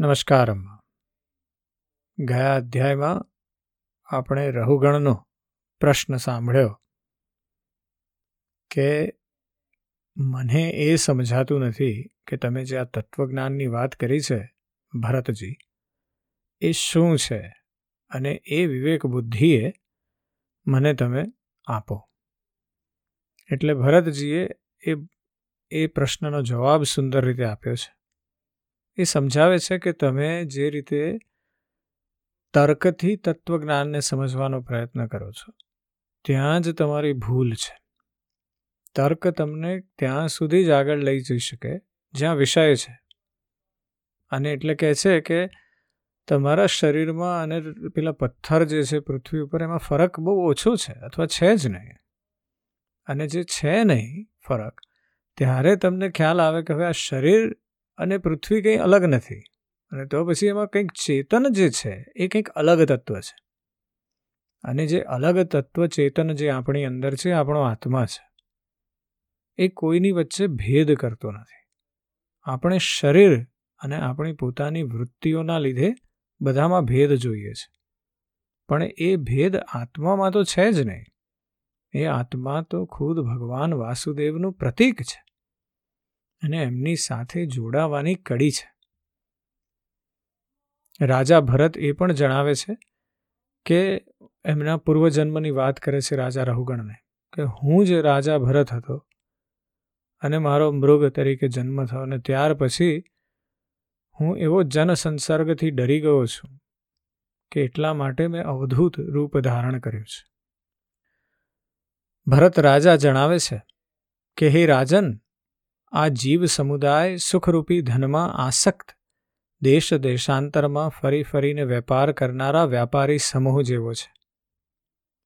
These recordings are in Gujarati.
નમસ્કાર અમ્મા ગયા અધ્યાયમાં આપણે રહુગણનો પ્રશ્ન સાંભળ્યો કે મને એ સમજાતું નથી કે તમે જે આ તત્વજ્ઞાનની વાત કરી છે, ભરતજી, એ શું છે અને એ વિવેક બુદ્ધિએ મને તમે આપો. એટલે ભરતજીએ એ એ પ્રશ્નનો જવાબ સુંદર રીતે આપ્યો છે. એ સમજાવે છે કે તમે જે રીતે તર્કથી તત્વજ્ઞાનને સમજવાનો પ્રયત્ન કરો છો, ત્યાં જ તમારી ભૂલ છે. તર્ક તમને ત્યાં સુધી જ આગળ લઈ જઈ શકે, જ્યાં વિષય છે. અને એટલે કહે છે કે તમારા શરીરમાં અને પેલા પથ્થર જે છે પૃથ્વી ઉપર, એમાં ફરક બહુ ઓછો છે અથવા છે જ નહીં. અને જે છે નહીં ફરક, ત્યારે તમને ખ્યાલ આવે કે હવે આ શરીર અને પૃથ્વી કંઈ અલગ નથી. અને તો પછી એમાં કંઈક ચેતન જે છે, એ કંઈક અલગ તત્વ છે. અને જે અલગ તત્વ ચેતન જે આપણી અંદર છે આપણો આત્મા છે. એ કોઈની વચ્ચે ભેદ કરતો નથી. આપણે શરીર અને આપણી પોતાની વૃત્તિઓના લીધે બધામાં ભેદ જોઈએ છે. પણ એ ભેદ આત્મામાં તો છે જ નહીં. એ આત્મા તો ખુદ ભગવાન વાસુદેવનું પ્રતીક છે. અને એમની સાથે જોડાવાની કડી છે. રાજા ભરત એ પણ જણાવે છે કે એમના પૂર્વજન્મની વાત કરે છે રાજા રહુગણને કે હું જ રાજા ભરત હતો અને મારો મૃગ તરીકે જન્મ થયો અને ત્યાર પછી હું એવો જનસંસર્ગથી ડરી ગયો છું કે એટલા માટે મેં અવધૂત રૂપ ધારણ કર્યું છે. ભરત રાજા જણાવે છે કે, હે રાજન આ જીવ સમુદાય સુખરૂપી ધનમાં આસક્ત. દેશ દેશાંતરમાં ફરી ફરીને વેપાર કરનારા વ્યાપારી સમૂહ જેવો છે.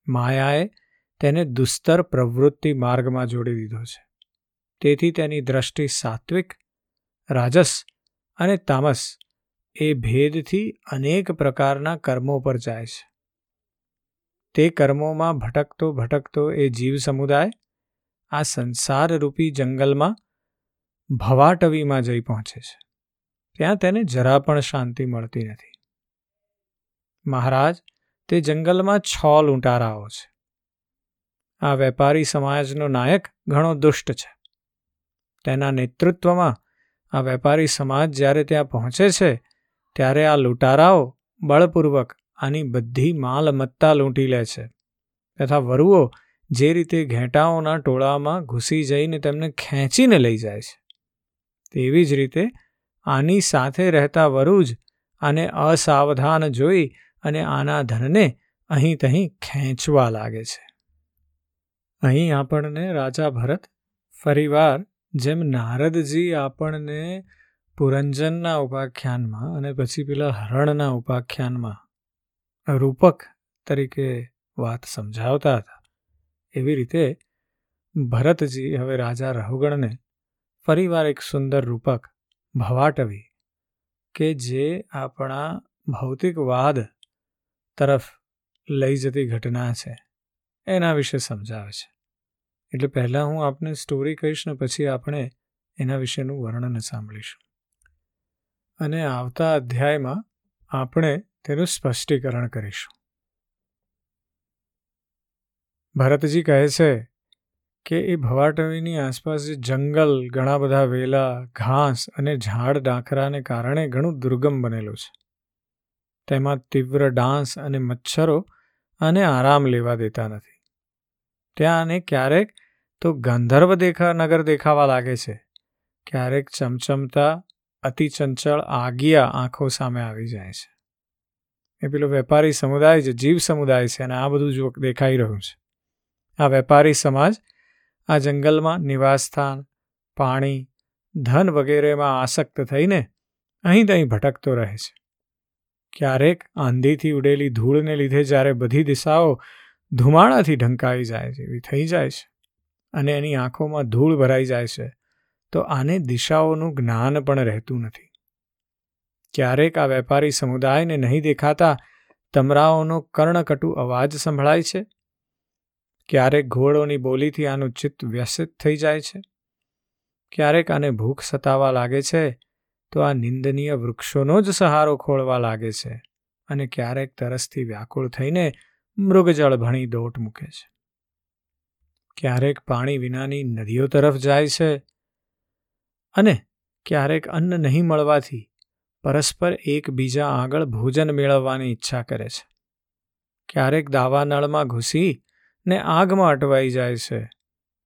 માયાએ તેને દુસ્તર પ્રવૃત્તિ માર્ગમાં જોડી દીધો છે. તેથી તેની દ્રષ્ટિ સાત્વિક, રાજસ અને તામસ એ ભેદથી અનેક પ્રકારના કર્મો પર જાય છે. તે કર્મોમાં ભટકતો ભટકતો એ જીવ સમુદાય, આ સંસારરૂપી જંગલમાં ભવાટવીમાં જઈ પહોંચે છે. ત્યાં તેને જરા પણ શાંતિ મળતી નથી. મહારાજ, તે જંગલમાં છ લૂંટારાઓ છે. આ વેપારી સમાજનો નાયક ઘણો દુષ્ટ છે. તેના નેતૃત્વમાં આ વેપારી સમાજ જ્યારે ત્યાં પહોંચે છે, ત્યારે આ લૂંટારાઓ બળપૂર્વક આની બધી માલમત્તા લૂંટી લે છે તથા વરુઓ જે રીતે ઘેટાઓના ટોળામાં ઘૂસી જઈને તેમને ખેંચીને લઈ જાય છે. તેવી જ રીતે આની સાથે રહેતા વરુજ આને અસાવધાન જોઈ અને આના ધનને અહીં તહીં ખેંચવા લાગે છે. અહીં આપણને રાજા ભરત ફરીવાર જેમ નારદજી આપણને પુરંજનના ઉપાખ્યાનમાં અને પછી પેલા હરણના ઉપાખ્યાનમાં રૂપક તરીકે વાત સમજાવતા હતા. એવી રીતે ભરતજી હવે રાજા રહુગણને ફરીવાર એક સુંદર રૂપક ભવાટવી કે જે આપણા ભૌતિકવાદ તરફ લઈ જતી ઘટના છે, એના વિશે સમજાવે છે. એટલે પહેલાં હું આપને સ્ટોરી કહીશ ને પછી આપણે એના વિશેનું વર્ણન સાંભળીશું. અને આવતા અધ્યાયમાં આપણે તેનું સ્પષ્ટીકરણ કરીશું. ભરતજી કહે છે કે એ ભવાટવીની આસપાસ જે જંગલ, ઘણા બધા વેલા, ઘાસ અને ઝાડ ડાંખરાને કારણે ઘણું દુર્ગમ બનેલું છે. તેમાં તીવ્ર ડાંસ અને મચ્છરો અને આરામ લેવા દેતા નથી. ત્યાં અને ક્યારેક તો ગંધર્વ દેખા, નગર દેખાવા લાગે છે. ક્યારેક ચમચમતા, અતિ ચંચળ આગિયા આંખો સામે આવી જાય છે. એ પેલો વેપારી સમુદાય છે, જીવ સમુદાય છે અને આ બધું જો દેખાઈ રહ્યું છે. આ વેપારી સમાજ આ જંગલમાં નિવાસસ્થાન, પાણી, ધન વગેરેમાં આસક્ત થઈને અહીં તહીં ભટકતો રહે છે. ક્યારેક આંધીથી ઉડેલી ધૂળને લીધે જ્યારે બધી દિશાઓ ધુમાડાથી ઢંકાઈ જાય છે એવી થઈ જાય છે અને એની આંખોમાં ધૂળ ભરાઈ જાય છે, તો આને દિશાઓનું જ્ઞાન પણ રહેતું નથી. ક્યારેક આ વેપારી સમુદાયને નહીં દેખાતા તમરાઓનો કર્ણકટુ અવાજ સંભળાય છે ક્યારેક ઘોડોની બોલીથી આનું ચિત્ત વ્યસિત થઈ જાય છે? ક્યારેક આને ભૂખ સતાવા લાગે છે, તો આ નિંદનીય વૃક્ષોનો જ સહારો ખોળવા લાગે છે અને ક્યારેક તરસથી વ્યાકુળ થઈને મૃગજળ ભણી દોટ મૂકે છે. ક્યારેક પાણી વિનાની નદીઓ તરફ જાય છે અને ક્યારેક અન્ન નહીં મળવાથી પરસ્પર એકબીજા આગળ ભોજન મેળવવાની ઈચ્છા કરે છે. ક્યારેક દાવાનળમાં ઘૂસી ને આગમાં અટવાઈ જાય છે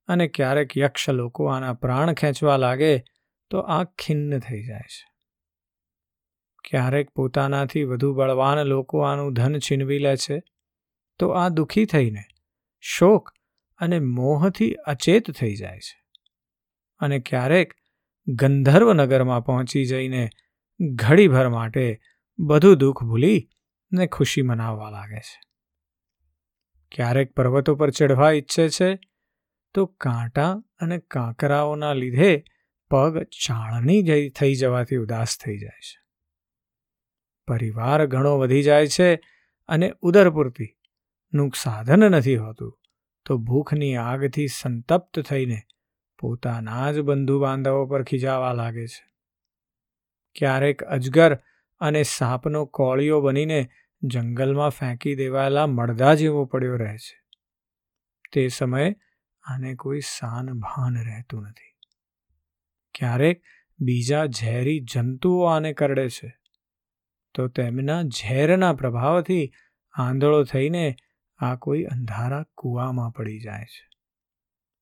અને ક્યારેક યક્ષ લોકો આના પ્રાણ ખેંચવા લાગે તો આગ ખિન્ન થઈ જાય છે. ક્યારેક પોતાનાથી વધુ બળવાન લોકો આનું ધન છીનવી લે છે તો આ દુઃખી થઈને શોક અને મોહથી અચેત થઈ જાય છે અને ક્યારેક ગંધર્વ નગરમાં પહોંચી જઈને ઘડીભર માટે બધું દુઃખ ભૂલી ને ખુશી મનાવવા લાગે છે. ક્યારેક પર્વતો પર ચઢવા ઈચ્છે છે, તો કાંટા અને કાંકરાઓના લીધે પગ ચાળણી થઈ જવાથી ઉદાસ થઈ જાય છે. પરિવાર ઘણો વધી જાય છે અને ઉદરપૂર્તિનું સાધન નથી હોતું, તો ભૂખની આગથી સંતપ્ત થઈને પોતાના જ બંધુ બાંધવો પર ખીજાવા લાગે છે. ક્યારેક અજગર અને સાપનો કોળિયો બનીને જંગલમાં ફેંકી દેવાયેલા મળદા જેવો પડ્યો રહે છે. તે સમયે આને કોઈ સાન ભાન રહેતું નથી. ક્યારેક બીજા ઝેરી જંતુઓ આને કરડે છે. તો તેમના ઝેરના પ્રભાવથી આંધળો થઈને આ કોઈ અંધારા કૂવામાં પડી જાય છે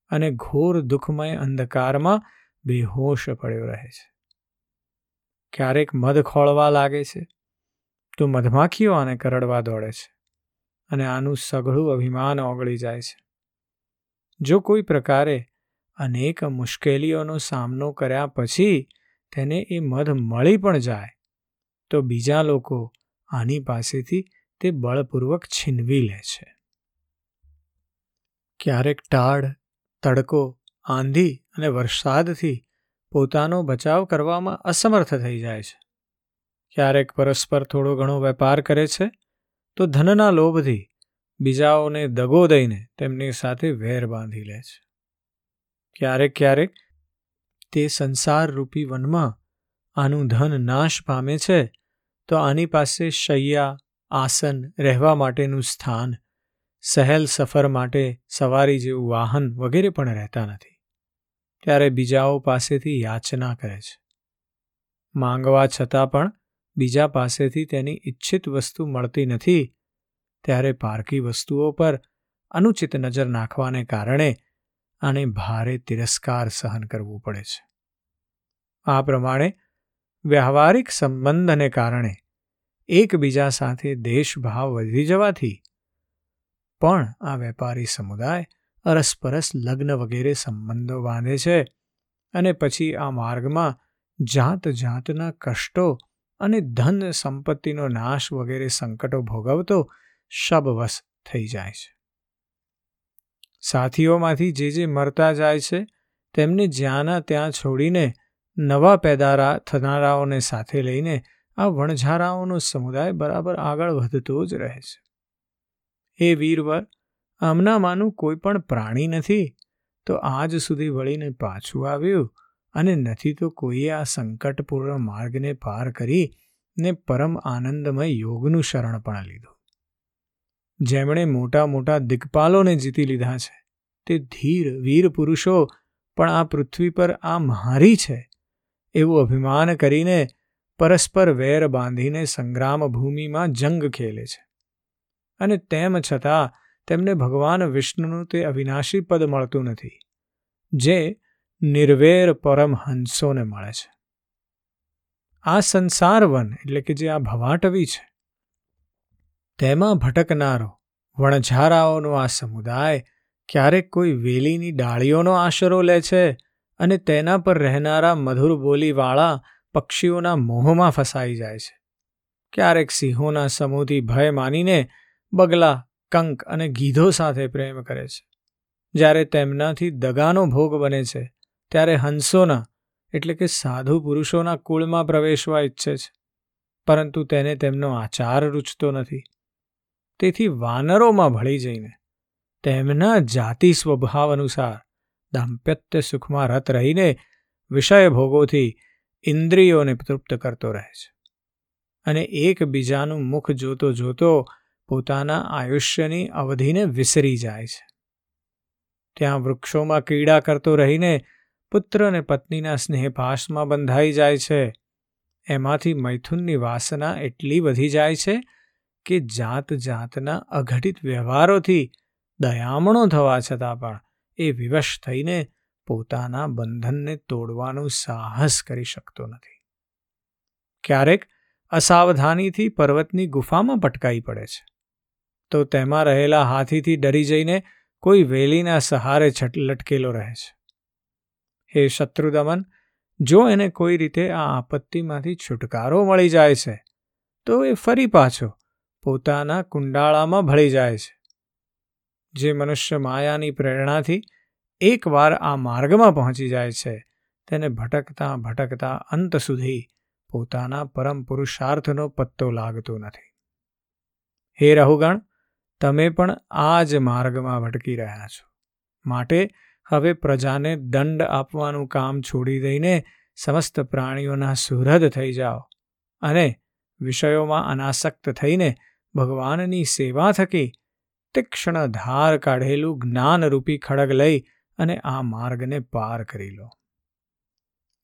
અને ઘોર દુઃખમય અંધકારમાં બેહોશ પડ્યો રહે છે. ક્યારેક મધ ખોળવા લાગે છે. તો મધમાખીઓ આને કરડવા દોડે છે અને આનું સઘળું અભિમાન ઓગળી જાય છે. જો કોઈ પ્રકારે અનેક મુશ્કેલીઓનો સામનો કર્યા પછી તેને એ મધ મળી પણ જાય, તો બીજા લોકો આની પાસેથી તે બળપૂર્વક છીનવી લે છે. ક્યારેક ટાળ, તડકો, આંધી અને વરસાદથી પોતાનો બચાવ કરવામાં અસમર્થ થઈ જાય છે. ક્યારેક પરસ્પર થોડો ઘણો વેપાર કરે છે, તો ધનના લોભથી બીજાઓને દગો દઈને તેમની સાથે વેર બાંધી લે છે. ક્યારેક ક્યારેક તે સંસારરૂપી વનમાં આનું ધન નાશ પામે છે, તો આની પાસે શૈયા, આસન રહેવા માટેનું સ્થાન, સહેલ સફર માટે સવારી જેવું વાહન વગેરે પણ રહેતા નથી. ત્યારે બીજાઓ પાસેથી યાચના કરે છે. માંગવા છતાં પણ બીજા પાસેથી તેની ઈચ્છિત વસ્તુ મળતી નથી, ત્યારે પારકી વસ્તુઓ પર અનુચિત નજર નાખવાને કારણે આને ભારે તિરસ્કાર સહન કરવું પડે છે. આ પ્રમાણે વ્યવહારિક સંબંધને કારણે એકબીજા સાથે દેશભાવ વધી જવાથી પણ આ વેપારી સમુદાય અરસપરસ લગ્ન વગેરે સંબંધો બાંધે છે અને પછી આ માર્ગમાં જાત જાતના કષ્ટો અને ધન સંપત્તિનો નાશ વગેરે સંકટો ભોગવતો શબવશ થઈ જાય છે. સાથીઓમાંથી જે જે મરતા જાય છે, તેમને જ્યાંના ત્યાં છોડીને નવા પેદારા થનારાઓને સાથે લઈને આ વણઝારાઓનો સમુદાય બરાબર આગળ વધતો જ રહે છે. એ વીરવર, આમનામાંનું કોઈ પણ પ્રાણી નથી, તો આજ સુધી વળીને પાછું આવ્યું અને નથી તો કોઈએ આ સંકટપૂર્ણ માર્ગને પાર કરી ને પરમ આનંદમય યોગનું શરણ પણ લીધું. જેમણે મોટા મોટા દિગ્પાલોને જીતી લીધા છે, તે ધીર વીર પુરુષો પણ આ પૃથ્વી પર આ મારી છે એવું અભિમાન કરીને પરસ્પર વેર બાંધીને સંગ્રામ ભૂમિમાં જંગ ખેલે છે. અને તેમ છતાં તેમને ભગવાન વિષ્ણુનું તે અવિનાશી પદ મળતું નથી, જે નિર્વેર પરમહંસોને મળે છે. આ સંસાર વન એટલે કે જે આ ભવાટવી છે, તેમાં ભટકનારો, વણઝારાઓનો આ સમુદાય ક્યારેક કોઈ વેલીની ડાળીઓનો આશરો લે છે અને તેના પર રહેનારા મધુર બોલીવાળા પક્ષીઓના મોહમાં ફસાઈ જાય છે. ક્યારેક સિંહોના સમૂહથી ભય માનીને બગલા, કંક અને ગીધો સાથે પ્રેમ કરે છે. જ્યારે તેમનાથી દગાનો ભોગ બને છે ત્યારે હંસોના, એટલે કે સાધુ પુરુષોના કુળમાં પ્રવેશવા ઈચ્છે છે. પરંતુ તેને તેમનો આચાર રૂચતો નથી. તેથી વાનરોમાં ભળી જઈને, તેમના જાતિ સ્વભાવ અનુસાર દાંપત્ય સુખમાં રત રહીને વિષય ભોગોથી ઇન્દ્રિયોને તૃપ્ત કરતો રહે છે અને એકબીજાનું મુખ જોતો જોતો પોતાના આયુષ્યની અવધિને વિસરી જાય છે. ત્યાં વૃક્ષોમાં કીડા કરતો રહીને પુત્ર અને પત્નીના સ્નેહપાશમાં બંધાઈ જાય છે. એમાંથી મૈથુનની વાસના એટલી વધી જાય છે કે જાત જાતના અઘટિત વ્યવહારોથી દયામણો થવા છતાં પણ એ વિવશ થઈને પોતાના બંધનને તોડવાનું સાહસ કરી શકતો નથી. ક્યારેક અસાવધાનીથી પર્વતની ગુફામાં પટકાઈ પડે છે. તો તેમાં રહેલા હાથીથી ડરી જઈને કોઈ વેલીના સહારે લટકેલો રહે છે. હે શત્રુદમન જો એને કોઈ રીતે આ આપત્તિમાંથી છુટકારો મળી જાય છે, તો એ ફરી પાછો પોતાના કુંડાળામાં ભળી જાય છે. જે મનુષ્ય માયાની પ્રેરણાથી એકવાર આ માર્ગમાં પહોંચી જાય છે, તેને ભટકતા ભટકતા અંત સુધી પોતાના પરમ પુરુષાર્થનો પત્તો લાગતો નથી. હે રહુગણ તમે પણ આ જ માર્ગમાં ભટકી રહ્યા છો. માટે હવે પ્રજાને દંડ આપવાનું કામ છોડી દઈને સમસ્ત પ્રાણીઓના સુહૃદ થઈ જાઓ અને વિષયોમાં અનાસક્ત થઈને ભગવાનની સેવા થકી તીક્ષ્ણ ધાર કાઢેલું જ્ઞાનરૂપી ખડગ લઈ અને આ માર્ગને પાર કરી લો.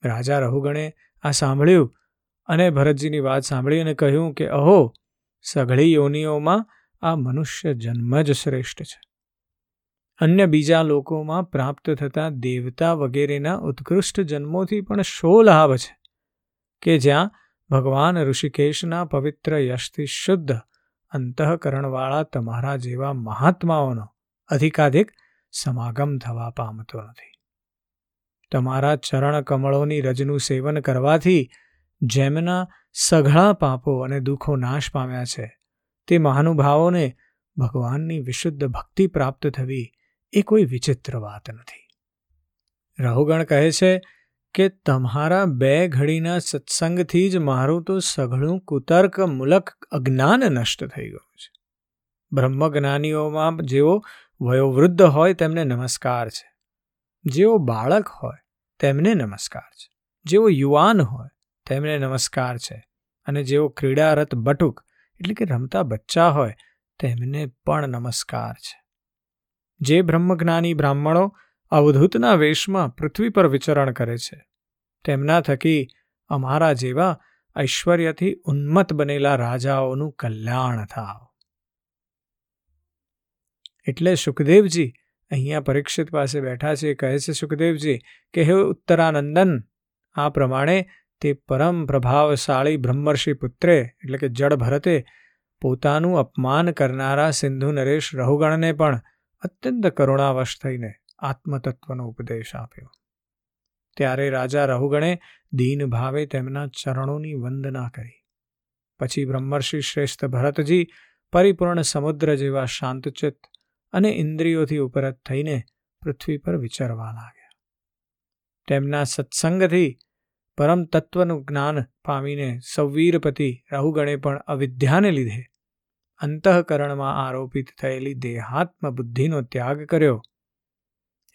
રાજા રહુગણે આ સાંભળ્યું અને ભરતજીની વાત સાંભળી અને કહ્યું કે, અહો, સઘળી યોનિઓમાં આ મનુષ્ય જન્મ જ શ્રેષ્ઠ છે. અન્ય બીજા લોકોમાં પ્રાપ્ત થતા દેવતા વગેરેના ઉત્કૃષ્ટ જન્મોથી પણ શો લાભ છે કે જ્યાં ભગવાન ઋષિકેશના પવિત્ર યશથી શુદ્ધ અંતઃકરણવાળા તમારા જેવા મહાત્માઓનો અધિકાધિક સમાગમ થવા પામતો નથી. તમારા ચરણ કમળોની રજનું સેવન કરવાથી જેમના સઘળા પાપો અને દુઃખો નાશ પામ્યા છે, તે મહાનુભાવોને ભગવાનની વિશુદ્ધ ભક્તિ પ્રાપ્ત થવી એ કોઈ વિચિત્ર વાત નથી. રહુગણ કહે છે કે તમારા બે ઘડીના સત્સંગથી જ મારું તો સઘળું કુતર્ક મુલક અજ્ઞાન નષ્ટ થઈ ગયું છે. બ્રહ્મજ્ઞાનીઓમાં જેઓ વયોવૃદ્ધ હોય તેમને નમસ્કાર છે. જેઓ બાળક હોય તેમને નમસ્કાર છે. જેઓ યુવાન હોય તેમને નમસ્કાર છે. અને જેઓ ક્રીડારત બટુક એટલે કે રમતા બચ્ચા હોય તેમને પણ નમસ્કાર છે. જે બ્રહ્મજ્ઞાની બ્રાહ્મણો અવધૂતના વેશમાં પૃથ્વી પર વિચરણ કરે છે. તેમના થકી અમારા જેવા ઐશ્વર્યથી ઉન્મત્ત બનેલા રાજાઓનું કલ્યાણ થાવ. એટલે સુખદેવજી અહીંયા પરીક્ષિત પાસે બેઠા છે. કહે છે, સુખદેવજી, કે હે ઉત્તરાનંદન? આ પ્રમાણે તે પરમ પ્રભાવશાળી બ્રહ્મર્ષિ પુત્રે, એટલે કે જડ ભરતે પોતાનું અપમાન કરનારા સિંધુ નરેશ રહુગણને પણ અત્યંત કરુણાવશ થઈને આત્મતત્વનો ઉપદેશ આપ્યો. ત્યારે રાજા રહુગણે દીન ભાવે તેમના ચરણોની વંદના કરી. પછી બ્રહ્મર્ષિ શ્રેષ્ઠ ભરતજી પરિપૂર્ણ સમુદ્ર જેવા શાંતચિત્ત અને ઇન્દ્રિયોથી ઉપરત થઈને પૃથ્વી પર વિચરવા લાગ્યા. તેમના સત્સંગથી પરમ તત્વનું જ્ઞાન પામીને સૌવીરપતિ રહુગણે પણ અવિદ્યાને લીધે અંતઃકરણમાં આરોપિત થયેલી દેહાત્મ બુદ્ધિનો ત્યાગ કર્યો.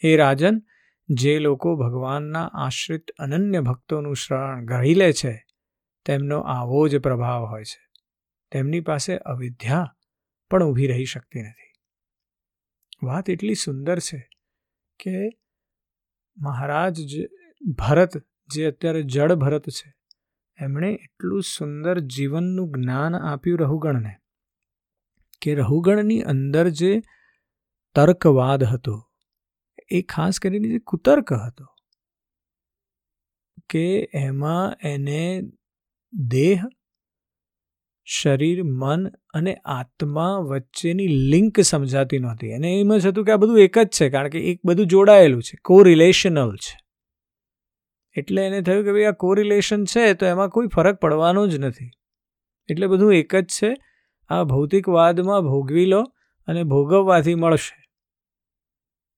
એ રાજન, જે લોકો ભગવાનના આશ્રિત અનન્ય ભક્તોનું શરણ ગ્રહી લે છે, તેમનો આવો જ પ્રભાવ હોય છે. તેમની પાસે અવિદ્યા પણ ઊભી રહી શકતી નથી. વાત એટલી સુંદર છે કે મહારાજ ભરત, જે અત્યારે જળ ભરત છે, એમણે એટલું સુંદર જીવનનું જ્ઞાન આપ્યું રહુગણને. કે રહુગણની અંદર જે તર્કવાદ હતો, એ ખાસ કરીને જે કુતર્ક હતો, કે એમાં એને દેહ, શરીર, મન અને આત્મા વચ્ચેની લિંક સમજાતી નહોતી. અને એમ જ હતું કે આ બધું એક જ છે, કારણ કે એક બધું જોડાયેલું છે કો રિલેશનલ છે. એટલે એને થયું કે ભાઈ આ કોરિલેશન છે, તો એમાં કોઈ ફરક પડવાનો જ નથી. એટલે બધું એક જ છે આ ભૌતિકવાદમાં ભોગવી લો અને ભોગવવાથી મળશે.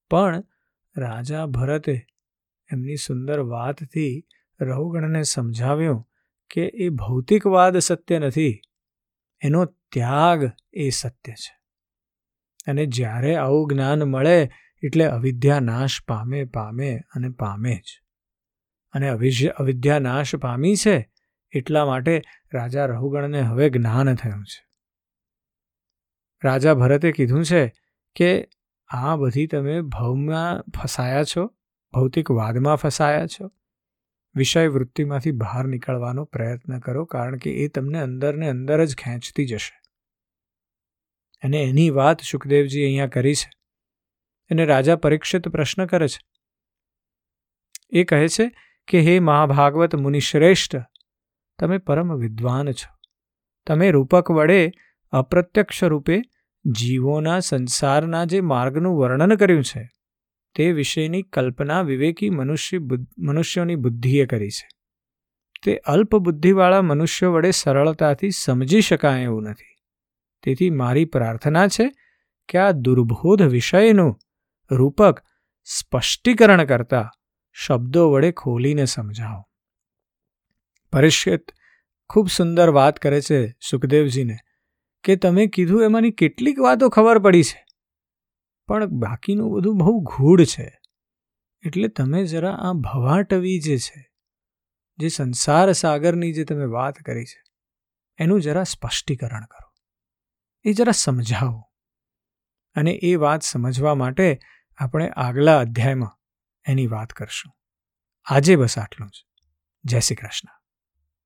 પણ રાજા ભરતે એમની સુંદર વાતથી રહુગણને સમજાવ્યું કે એ ભૌતિકવાદ સત્ય નથી, એનો ત્યાગ એ સત્ય છે. અને જ્યારે આવું જ્ઞાન મળે એટલે અવિદ્યા નાશ પામે પામે અને પામે જ. અને અવિદ્યા નાશ પામી છે એટલા માટે રાજા રહુગણને હવે જ્ઞાન થયું છે. રાજા ભરતે કીધું છે કે, આ બધી તમે ભવમાં ફસાયા છો? ભૌતિકવાદમાં ફસાયા છો? વિષય વૃત્તિમાંથી બહાર નીકળવાનો પ્રયત્ન કરો, કારણ કે એ તમને અંદરને અંદર જ ખેંચતી જશે. અને એની વાત સુખદેવજી અહીંયા કરી છે. અને રાજા પરીક્ષિત પ્રશ્ન કરે છે. એ કહે છે કે, હે મહાભાગવત મુનિશ્રેષ્ઠ, તમે પરમ વિદ્વાન છો. તમે રૂપક વડે અપ્રત્યક્ષ રૂપે જીવોના સંસારના જે માર્ગનું વર્ણન કર્યું છે, તે વિષયની કલ્પના વિવેકી મનુષ્ય મનુષ્યોની બુદ્ધિએ કરી છે. તે અલ્પ બુદ્ધિવાળા મનુષ્યો વડે સરળતાથી સમજી શકાય એવું નથી. તેથી મારી પ્રાર્થના છે કે આ દુર્બોધ વિષયનું રૂપક સ્પષ્ટીકરણ કરતા શબ્દો વડે ખોલીને સમજાવો. પરિષ્કૃત ખૂબ સુંદર વાત કરે છે સુખદેવજીને. કે તમે કીધું એમાંની કેટલીક વાતો ખબર પડી છે. પણ બાકીનું બધું બહુ ગૂઢ છે. એટલે તમે જરા આ ભવાટવી જે છે, જે સંસાર સાગરની જે તમે વાત કરી છે, એનું જરા સ્પષ્ટીકરણ કરો. એ જરા સમજાવો. અને એ વાત સમજવા માટે આપણે આગલા અધ્યાયમાં એની વાત કરશું. આજે બસ આટલું જ. જય શ્રી કૃષ્ણ.